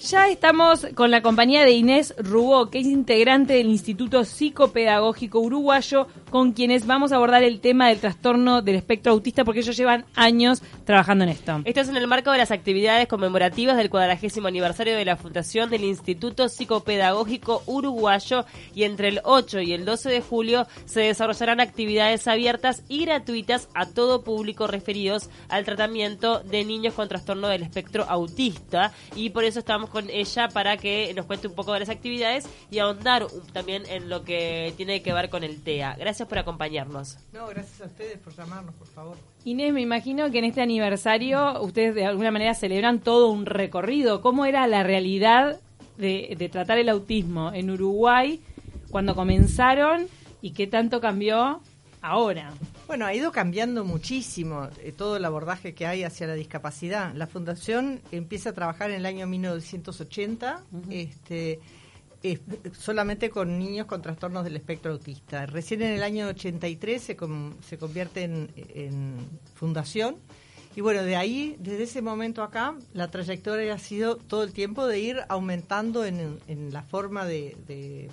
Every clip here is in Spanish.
Ya estamos con la compañía de Inés Rubó, que es integrante del Instituto Psicopedagógico Uruguayo, con quienes vamos a abordar el tema del trastorno del espectro autista, porque ellos llevan años trabajando en esto. Esto es en el marco de las actividades conmemorativas del cuadragésimo aniversario de la fundación del Instituto Psicopedagógico Uruguayo y entre el 8 y el 12 de julio se desarrollarán actividades abiertas y gratuitas a todo público referidos al tratamiento de niños con trastorno del espectro autista y por eso estamos con ella para que nos cuente un poco de las actividades y ahondar también en lo que tiene que ver con el TEA. Gracias por acompañarnos. No, gracias a ustedes por llamarnos, por favor. Inés, me imagino que en este aniversario ustedes de alguna manera celebran todo un recorrido. ¿Cómo era la realidad de, de tratar el autismo en Uruguay cuando comenzaron y qué tanto cambió ahora? Bueno, ha ido cambiando muchísimo eh, todo el abordaje que hay hacia la discapacidad. La fundación empieza a trabajar en el año 1980, este, solamente con niños con trastornos del espectro autista. Recién en el año 83 se, se convierte en, fundación. Y bueno, de ahí, desde ese momento acá, la trayectoria ha sido todo el tiempo de ir aumentando en, la forma de,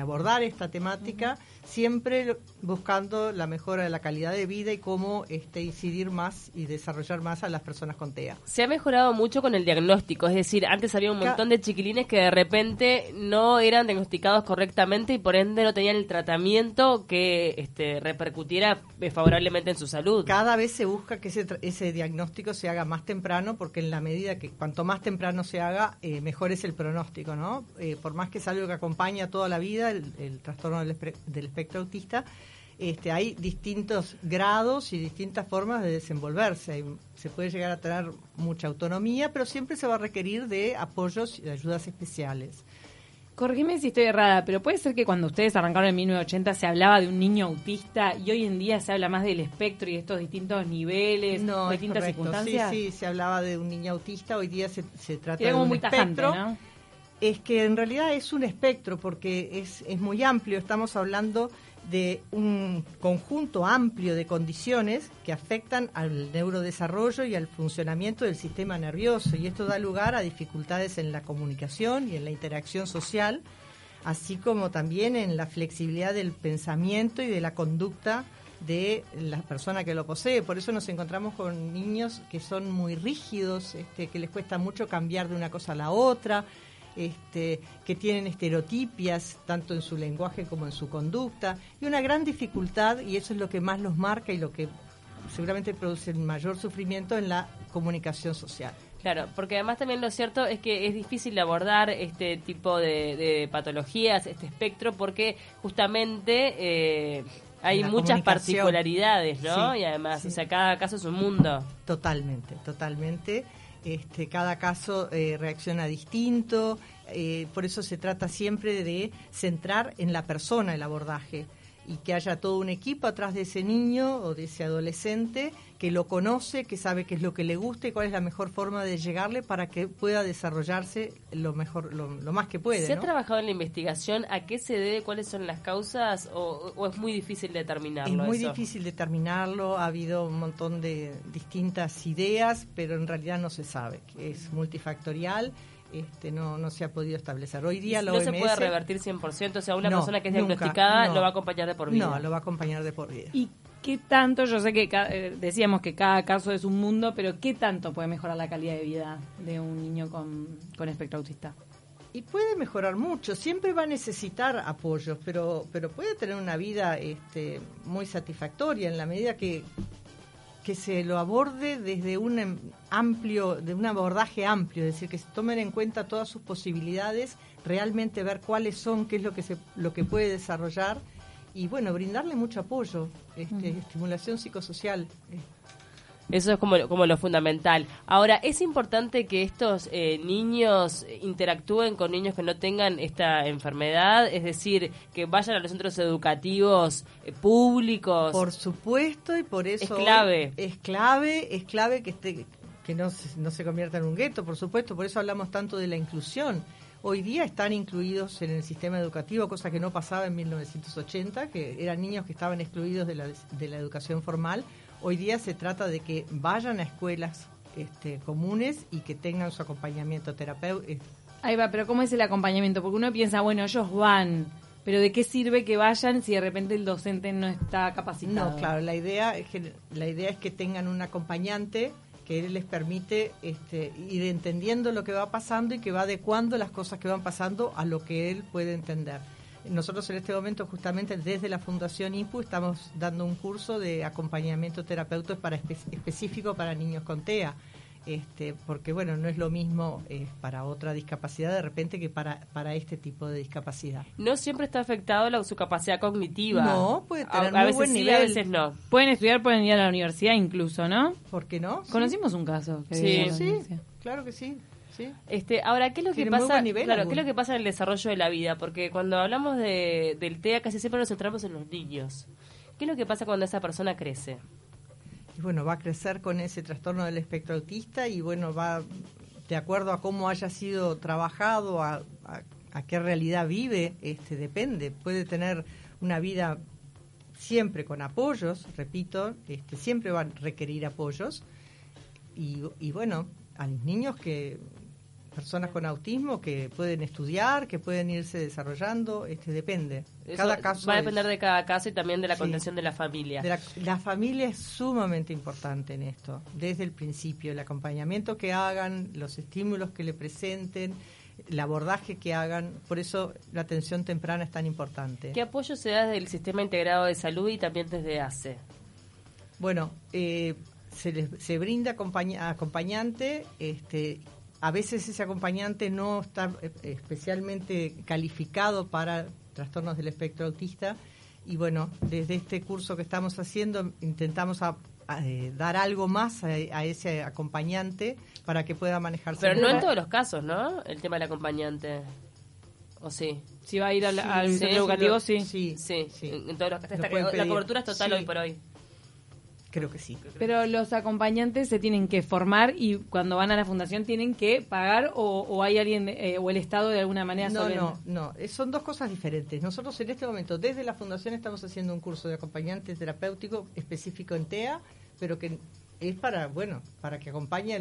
abordar esta temática siempre buscando la mejora de la calidad de vida y cómo este, incidir más y desarrollar más a las personas con TEA. Se ha mejorado mucho con el diagnóstico, es decir, antes había un montón de chiquilines que de repente no eran diagnosticados correctamente y por ende no tenían el tratamiento que este, repercutiera favorablemente en su salud. Cada vez se busca que ese, ese diagnóstico se haga más temprano porque en la medida que cuanto más temprano se haga, eh, mejor es el pronóstico, ¿no? Eh, por más que es algo que acompaña toda la vida, el, trastorno del, del espectro autista, este, hay distintos grados y distintas formas de desenvolverse. Se puede llegar a tener mucha autonomía, pero siempre se va a requerir de apoyos y de ayudas especiales. Corrígeme si estoy errada, pero puede ser que cuando ustedes arrancaron en 1980 se hablaba de un niño autista y hoy en día se habla más del espectro y de estos distintos niveles, no, distintas circunstancias. Sí, sí, se hablaba de un niño autista, hoy día se, se trata de un muy espectro. ¿no? Es que en realidad es un espectro porque es, es muy amplio, estamos hablando de un conjunto amplio de condiciones que afectan al neurodesarrollo y al funcionamiento del sistema nervioso y esto da lugar a dificultades en la comunicación y en la interacción social, así como también en la flexibilidad del pensamiento y de la conducta de la persona que lo posee. Por eso nos encontramos con niños que son muy rígidos, este, que les cuesta mucho cambiar de una cosa a la otra, este, que tienen estereotipias tanto en su lenguaje como en su conducta y una gran dificultad y eso es lo que más los marca y lo que seguramente produce el mayor sufrimiento en la comunicación social. Claro, porque además también lo cierto es que es difícil abordar este tipo de, patologías, este espectro, porque justamente eh, hay muchas particularidades, ¿no? y además, o sea, cada caso es un mundo. Totalmente, totalmente. Este, cada caso eh, reacciona distinto, eh, por eso se trata siempre de centrar en la persona el abordaje y que haya todo un equipo atrás de ese niño o de ese adolescente que lo conoce, que sabe qué es lo que le gusta y cuál es la mejor forma de llegarle para que pueda desarrollarse lo mejor, lo, más que puede. ¿Se ha trabajado en la investigación? ¿A qué se debe? ¿Cuáles son las causas? ¿O, es muy difícil determinarlo? Es muy difícil determinarlo. Ha habido un montón de distintas ideas, pero en realidad no se sabe. Es multifactorial este, no, no se ha podido establecer. Hoy día la no se puede revertir 100%, o sea, una persona que es diagnosticada lo va a acompañar de por vida. No, lo va a acompañar de por vida. ¿Y qué tanto, yo sé que eh, decíamos que cada caso es un mundo, pero qué tanto puede mejorar la calidad de vida de un niño con, con espectro autista? Y puede mejorar mucho, siempre va a necesitar apoyos, pero, pero puede tener una vida este, muy satisfactoria en la medida que que se lo aborde desde un em, amplio, de un abordaje amplio, es decir, que se tomen en cuenta todas sus posibilidades, realmente ver cuáles son, qué es lo que se, lo que puede desarrollar y bueno, brindarle mucho apoyo, este, estimulación psicosocial. Eh. Eso es como, como lo fundamental. Ahora, ¿es importante que estos eh, niños interactúen con niños que no tengan esta enfermedad? Es decir, que vayan a los centros educativos eh, públicos. Por supuesto, y por eso... Es clave. Es clave, es clave que, esté, que no, no se convierta en un gueto, por supuesto. Por eso hablamos tanto de la inclusión. Hoy día están incluidos en el sistema educativo, cosa que no pasaba en 1980, que eran niños que estaban excluidos de la, de la educación formal Hoy día se trata de que vayan a escuelas este, comunes y que tengan su acompañamiento terapéutico. Ahí va, pero ¿cómo es el acompañamiento? Porque uno piensa, bueno, ellos van, pero ¿de qué sirve que vayan si de repente el docente no está capacitado? No, claro, la idea es que, la idea es que tengan un acompañante que les permite este, ir entendiendo lo que va pasando y que va adecuando las cosas que van pasando a lo que él puede entender. Nosotros en este momento, justamente desde la Fundación INPU, estamos dando un curso de acompañamiento terapéutico para específico para niños con TEA este, porque bueno, no es lo mismo eh, para otra discapacidad de repente que para, para este tipo de discapacidad. No siempre está afectado la, su capacidad cognitiva. No, puede tener a, veces sí, a veces no. Pueden estudiar, pueden ir a la universidad incluso, ¿no? ¿Por qué no? Conocimos un caso. sí, sí, claro que sí. Sí. Este, ahora, ¿qué es lo que pasa? claro, ¿qué es lo que pasa en el desarrollo de la vida? Porque cuando hablamos de, del TEA casi siempre nos centramos en los niños. ¿Qué es lo que pasa cuando esa persona crece? Y bueno, va a crecer con ese trastorno del espectro autista y bueno, va de acuerdo a cómo haya sido trabajado, a, a, qué realidad vive, este depende. Puede tener una vida siempre con apoyos, repito, este, siempre va a requerir apoyos. Y, y bueno, a los niños que personas con autismo que pueden estudiar, que pueden irse desarrollando, este depende. cada caso va a depender de cada caso y también de la contención de la familia. la, familia es sumamente importante en esto, desde el principio, el acompañamiento que hagan, los estímulos que le presenten, el abordaje que hagan, por eso la atención temprana es tan importante. ¿Qué apoyo se da desde el sistema integrado de salud y también desde ACE? Bueno, eh, se, les, se brinda acompañante este, a veces ese acompañante no está eh, especialmente calificado para trastornos del espectro autista y bueno, desde este curso que estamos haciendo intentamos eh, dar algo más a, ese acompañante para que pueda manejarse. Pero no en todos los casos, ¿no? El tema del acompañante. ¿O sí? Si va a ir al, centro educativo, sí. Sí, sí. En, todos los casos. La cobertura es total hoy por hoy. Creo que sí. Pero los acompañantes se tienen que formar y cuando van a la fundación tienen que pagar o, hay alguien eh, o el Estado de alguna manera. No, no, no. Son dos cosas diferentes. Nosotros en este momento desde la fundación estamos haciendo un curso de acompañante terapéutico específico en TEA, pero que es para, bueno, para que acompañe a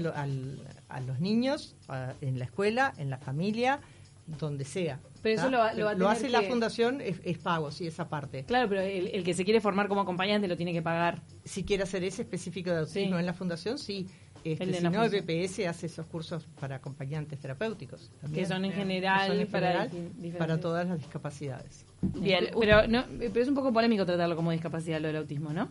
los niños en la escuela, en la familia, donde sea. Pero eso lo, lo, hace la fundación, es, pago, sí, esa parte. Claro, pero el, que se quiere formar como acompañante lo tiene que pagar. Si quiere hacer ese específico de autismo en la fundación, sí. Este, si no, el BPS hace esos cursos para acompañantes terapéuticos. Que son en general, para, para todas las discapacidades. Bien, pero, no, pero es un poco polémico tratarlo como discapacidad lo del autismo, ¿no?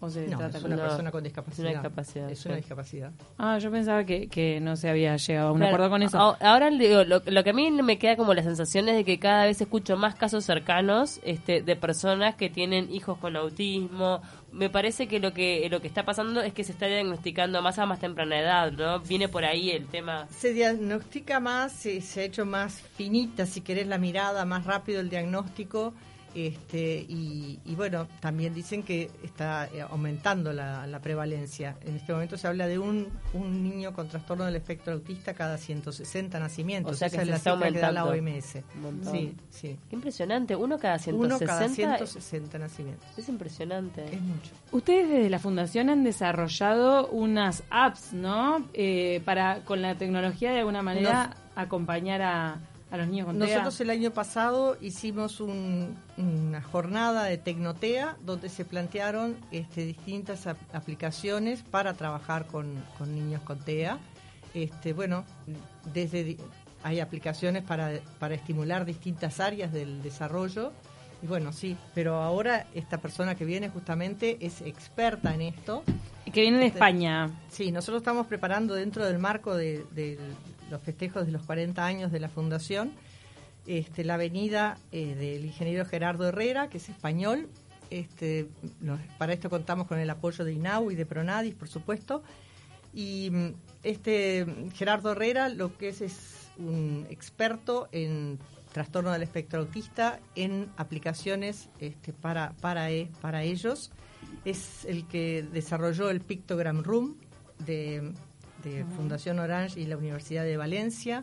No, es una persona con discapacidad. es una discapacidad. Ah, yo pensaba que, que no se había llegado a un acuerdo con eso. Ahora digo, lo, que a mí me queda como la sensación es de que cada vez escucho más casos cercanos este, de personas que tienen hijos con autismo. Me parece que lo que lo que está pasando es que se está diagnosticando más a más temprana edad, ¿no? Viene por ahí el tema. Se diagnostica más, se, se ha hecho más finita, si querés, la mirada, más rápido el diagnóstico este, y, bueno, también dicen que está eh, aumentando la, prevalencia. En este momento se habla de un, un niño con trastorno del espectro autista cada 160 nacimientos. O sea que Esa es la está que da la OMS. Sí, sí. Qué impresionante. Uno cada 160. Uno cada 160 nacimientos. Es impresionante. Es mucho. Ustedes desde la Fundación han desarrollado unas apps, ¿no? Eh, para con la tecnología de alguna manera acompañar a a los niños con Nosotros el año pasado hicimos una jornada de Tecnotea donde se plantearon este, distintas aplicaciones para trabajar con, niños con TEA. Este, bueno, desde hay aplicaciones para, para estimular distintas áreas del desarrollo. Y bueno, sí, pero ahora esta persona que viene justamente es experta en esto. Que viene de este, España. Sí, nosotros estamos preparando dentro del marco de, los festejos de los 40 años de la Fundación, este, la venida eh, del ingeniero Gerardo Herrera, que es español. Este, para esto contamos con el apoyo de INAU y de Pronadis, por supuesto. Y mm, este Gerardo Herrera lo que es es un experto en trastorno del espectro autista, en aplicaciones para, para, e, para ellos. Es el que desarrolló el Pictogram Room de Fundación Orange y la Universidad de Valencia.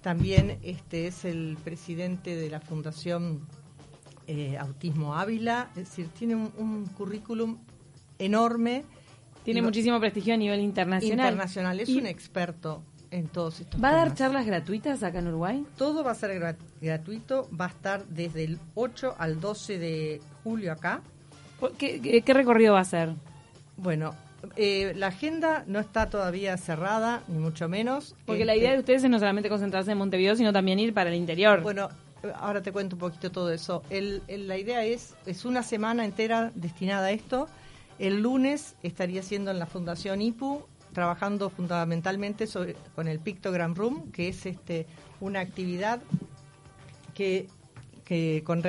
También este es el presidente de la Fundación eh, Autismo Ávila, es decir, tiene un, currículum enorme Tiene muchísimo prestigio a nivel internacional. Internacional, es un experto en todos estos ¿Va a dar charlas gratuitas acá en Uruguay? Todo va a ser gratuito, va a estar desde el 8 al 12 de julio acá. ¿Qué, qué, recorrido va a ser? Bueno, eh, la agenda no está todavía cerrada, ni mucho menos. Porque la idea de ustedes es no solamente concentrarse en Montevideo, sino también ir para el interior. Bueno, ahora te cuento un poquito todo eso. El, la idea es, es una semana entera destinada a esto. El lunes estaría siendo en la Fundación IPU, trabajando fundamentalmente sobre, con el Pictogram Room, que es este una actividad que, que con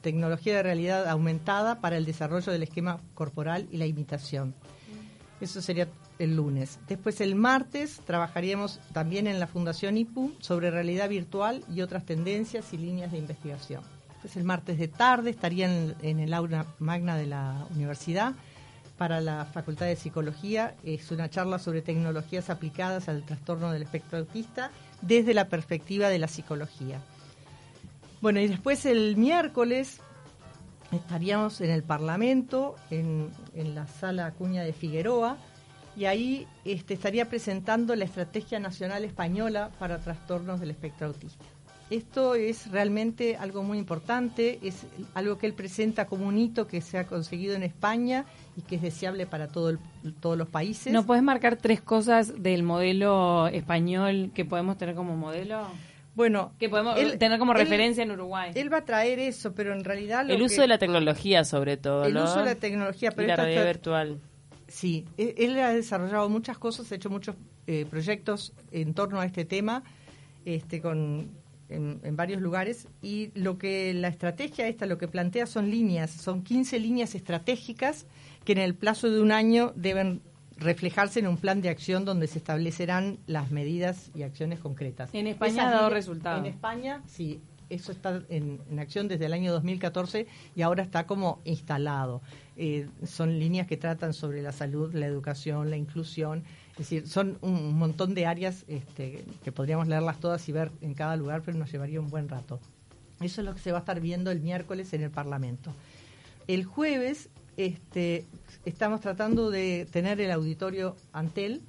tecnología de realidad aumentada para el desarrollo del esquema corporal y la imitación. Eso sería el lunes. Después el martes trabajaríamos también en la Fundación IPU sobre realidad virtual y otras tendencias y líneas de investigación. Después el martes de tarde estaría en, el aula magna de la universidad para la Facultad de Psicología. Es una charla sobre tecnologías aplicadas al trastorno del espectro autista desde la perspectiva de la psicología. Bueno, y después el miércoles estaríamos en el Parlamento, en, la sala Acuña de Figueroa, y ahí este, estaría presentando la Estrategia Nacional Española para Trastornos del Espectro Autista. Esto es realmente algo muy importante, es algo que él presenta como un hito que se ha conseguido en España y que es deseable para todo todos los países. ¿No puedes marcar tres cosas del modelo español que podemos tener como modelo? Bueno, que podemos tener como referencia en Uruguay. Él va a traer eso, pero en realidad el uso de la tecnología sobre todo, el uso de la tecnología, pero la realidad virtual. Sí, e-, él, ha desarrollado muchas cosas, ha hecho muchos eh, proyectos en torno a este tema, este con en, en, varios lugares y lo que la estrategia esta lo que plantea son líneas, son 15 líneas estratégicas que en el plazo de un año deben reflejarse en un plan de acción donde se establecerán las medidas y acciones concretas. En España ha dado resultados. En España, sí, eso está en, acción desde el año 2014 y ahora está como instalado. Eh, son líneas que tratan sobre la salud, la educación, la inclusión. Es decir, son un montón de áreas este, que podríamos leerlas todas y ver en cada lugar, pero nos llevaría un buen rato. Eso es lo que se va a estar viendo el miércoles en el Parlamento. El jueves este, estamos tratando de tener el auditorio Antel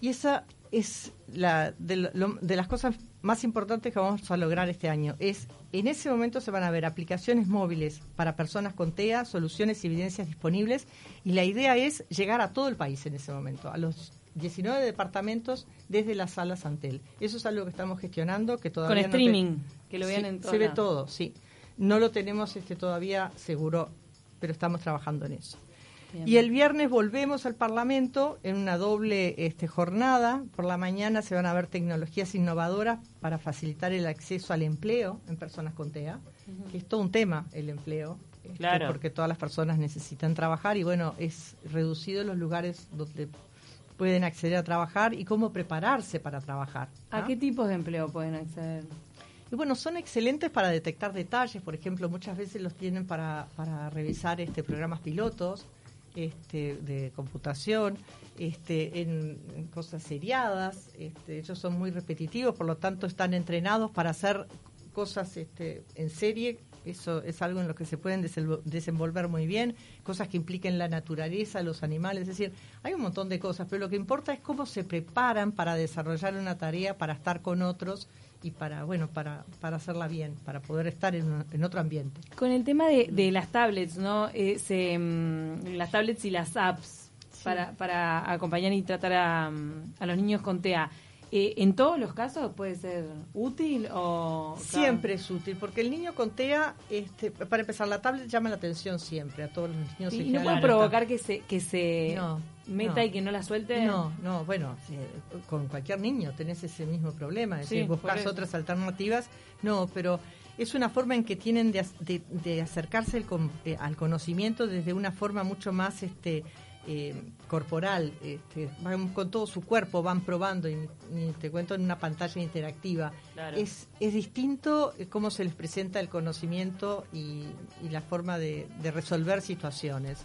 y esa es la de, las cosas más importantes que vamos a lograr este año. Es en ese momento se van a ver aplicaciones móviles para personas con TEA, soluciones y evidencias disponibles y la idea es llegar a todo el país en ese momento, a los 19 departamentos desde las salas Antel. Eso es algo que estamos gestionando, que todavía con streaming, que lo vean en Se ve todo, sí. No lo tenemos este todavía seguro pero estamos trabajando en eso. Y el viernes volvemos al Parlamento en una doble este, jornada. Por la mañana se van a ver tecnologías innovadoras para facilitar el acceso al empleo en personas con TEA, que es todo un tema el empleo, este, porque todas las personas necesitan trabajar y bueno, es reducido los lugares donde pueden acceder a trabajar y cómo prepararse para trabajar. ¿A qué tipos de empleo pueden acceder? Y bueno, son excelentes para detectar detalles, por ejemplo, muchas veces los tienen para, para revisar este programas pilotos este, de computación, este, en, cosas seriadas, este, ellos son muy repetitivos, por lo tanto están entrenados para hacer cosas este, en serie, eso es algo en lo que se pueden desenvolver muy bien, cosas que impliquen la naturaleza, los animales, es decir, hay un montón de cosas, pero lo que importa es cómo se preparan para desarrollar una tarea, para estar con otros y para bueno para, para hacerla bien para poder estar en, en otro ambiente con el tema de, de las tablets no eh, se, las tablets y las apps para, para acompañar y tratar a, a los niños con TEA eh, ¿En todos los casos puede ser útil o...? Siempre es útil, porque el niño con TEA, este, para empezar, la tablet llama la atención siempre a todos los niños. ¿Y no puede provocar que se, que se meta y que no la suelte? No, no, bueno, con cualquier niño tenés ese mismo problema, es decir, buscas otras alternativas. No, pero es una forma en que tienen de, de, acercarse eh, al conocimiento desde una forma mucho más... este eh, corporal, este, van con todo su cuerpo, van probando, y, te cuento en una pantalla interactiva. Es, es distinto eh, cómo se les presenta el conocimiento y, la forma de, resolver situaciones.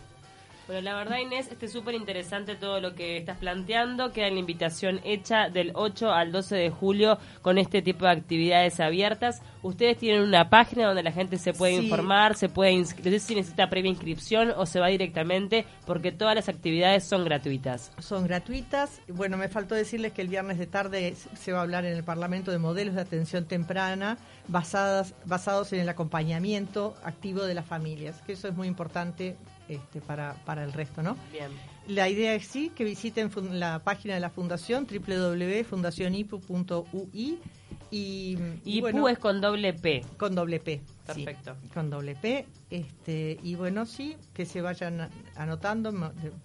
Bueno, la verdad, Inés, este es súper interesante todo lo que estás planteando. Queda la invitación hecha del 8 al 12 de julio con este tipo de actividades abiertas. Ustedes tienen una página donde la gente se puede Sí. informar, se puede inscribir, no sé si necesita previa inscripción o se va directamente, porque todas las actividades son gratuitas. Son gratuitas. Bueno, me faltó decirles que el viernes de tarde se va a hablar en el Parlamento de modelos de atención temprana basadas, basados en el acompañamiento activo de las familias, que eso es muy importante este, para, para el resto, ¿no? Bien. La idea es sí que visiten la página de la fundación www.fundacionipu.ui y, Y bueno, PU es con doble P. con doble P. sí, Perfecto. con doble P. Este, y bueno, sí, que se vayan anotando,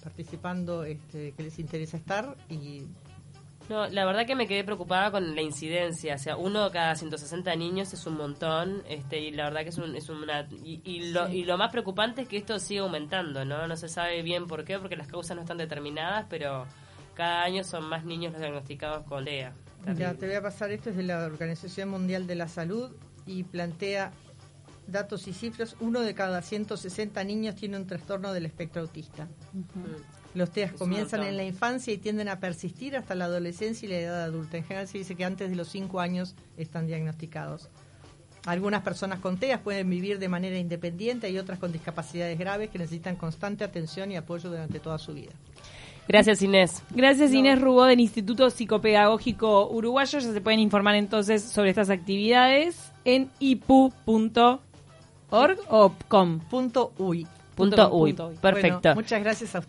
participando, este, que les interesa estar y No, la verdad que me quedé preocupada con la incidencia, o sea, uno cada 160 niños es un montón, este, y la verdad que es, un, es una... Y, y lo, Sí. y lo más preocupante es que esto sigue aumentando, ¿no? No se sabe bien por qué, porque las causas no están determinadas, pero cada año son más niños los diagnosticados con TEA. Ya te voy a pasar esto es de la Organización Mundial de la Salud y plantea datos y cifras. Uno de cada 160 niños tiene un trastorno del espectro autista. Los TEAs Es comienzan en la infancia y tienden a persistir hasta la adolescencia y la edad adulta. En general se dice que antes de los 5 años están diagnosticados. Algunas personas con TEAs pueden vivir de manera independiente y otras con discapacidades graves que necesitan constante atención y apoyo durante toda su vida. Gracias, Inés. Gracias Inés Rubó del Instituto Psicopedagógico Uruguayo. Ya se pueden informar entonces sobre estas actividades en ipu.org o com. Punto UI. Punto uy. Punto uy. Perfecto. Bueno, muchas gracias a ustedes.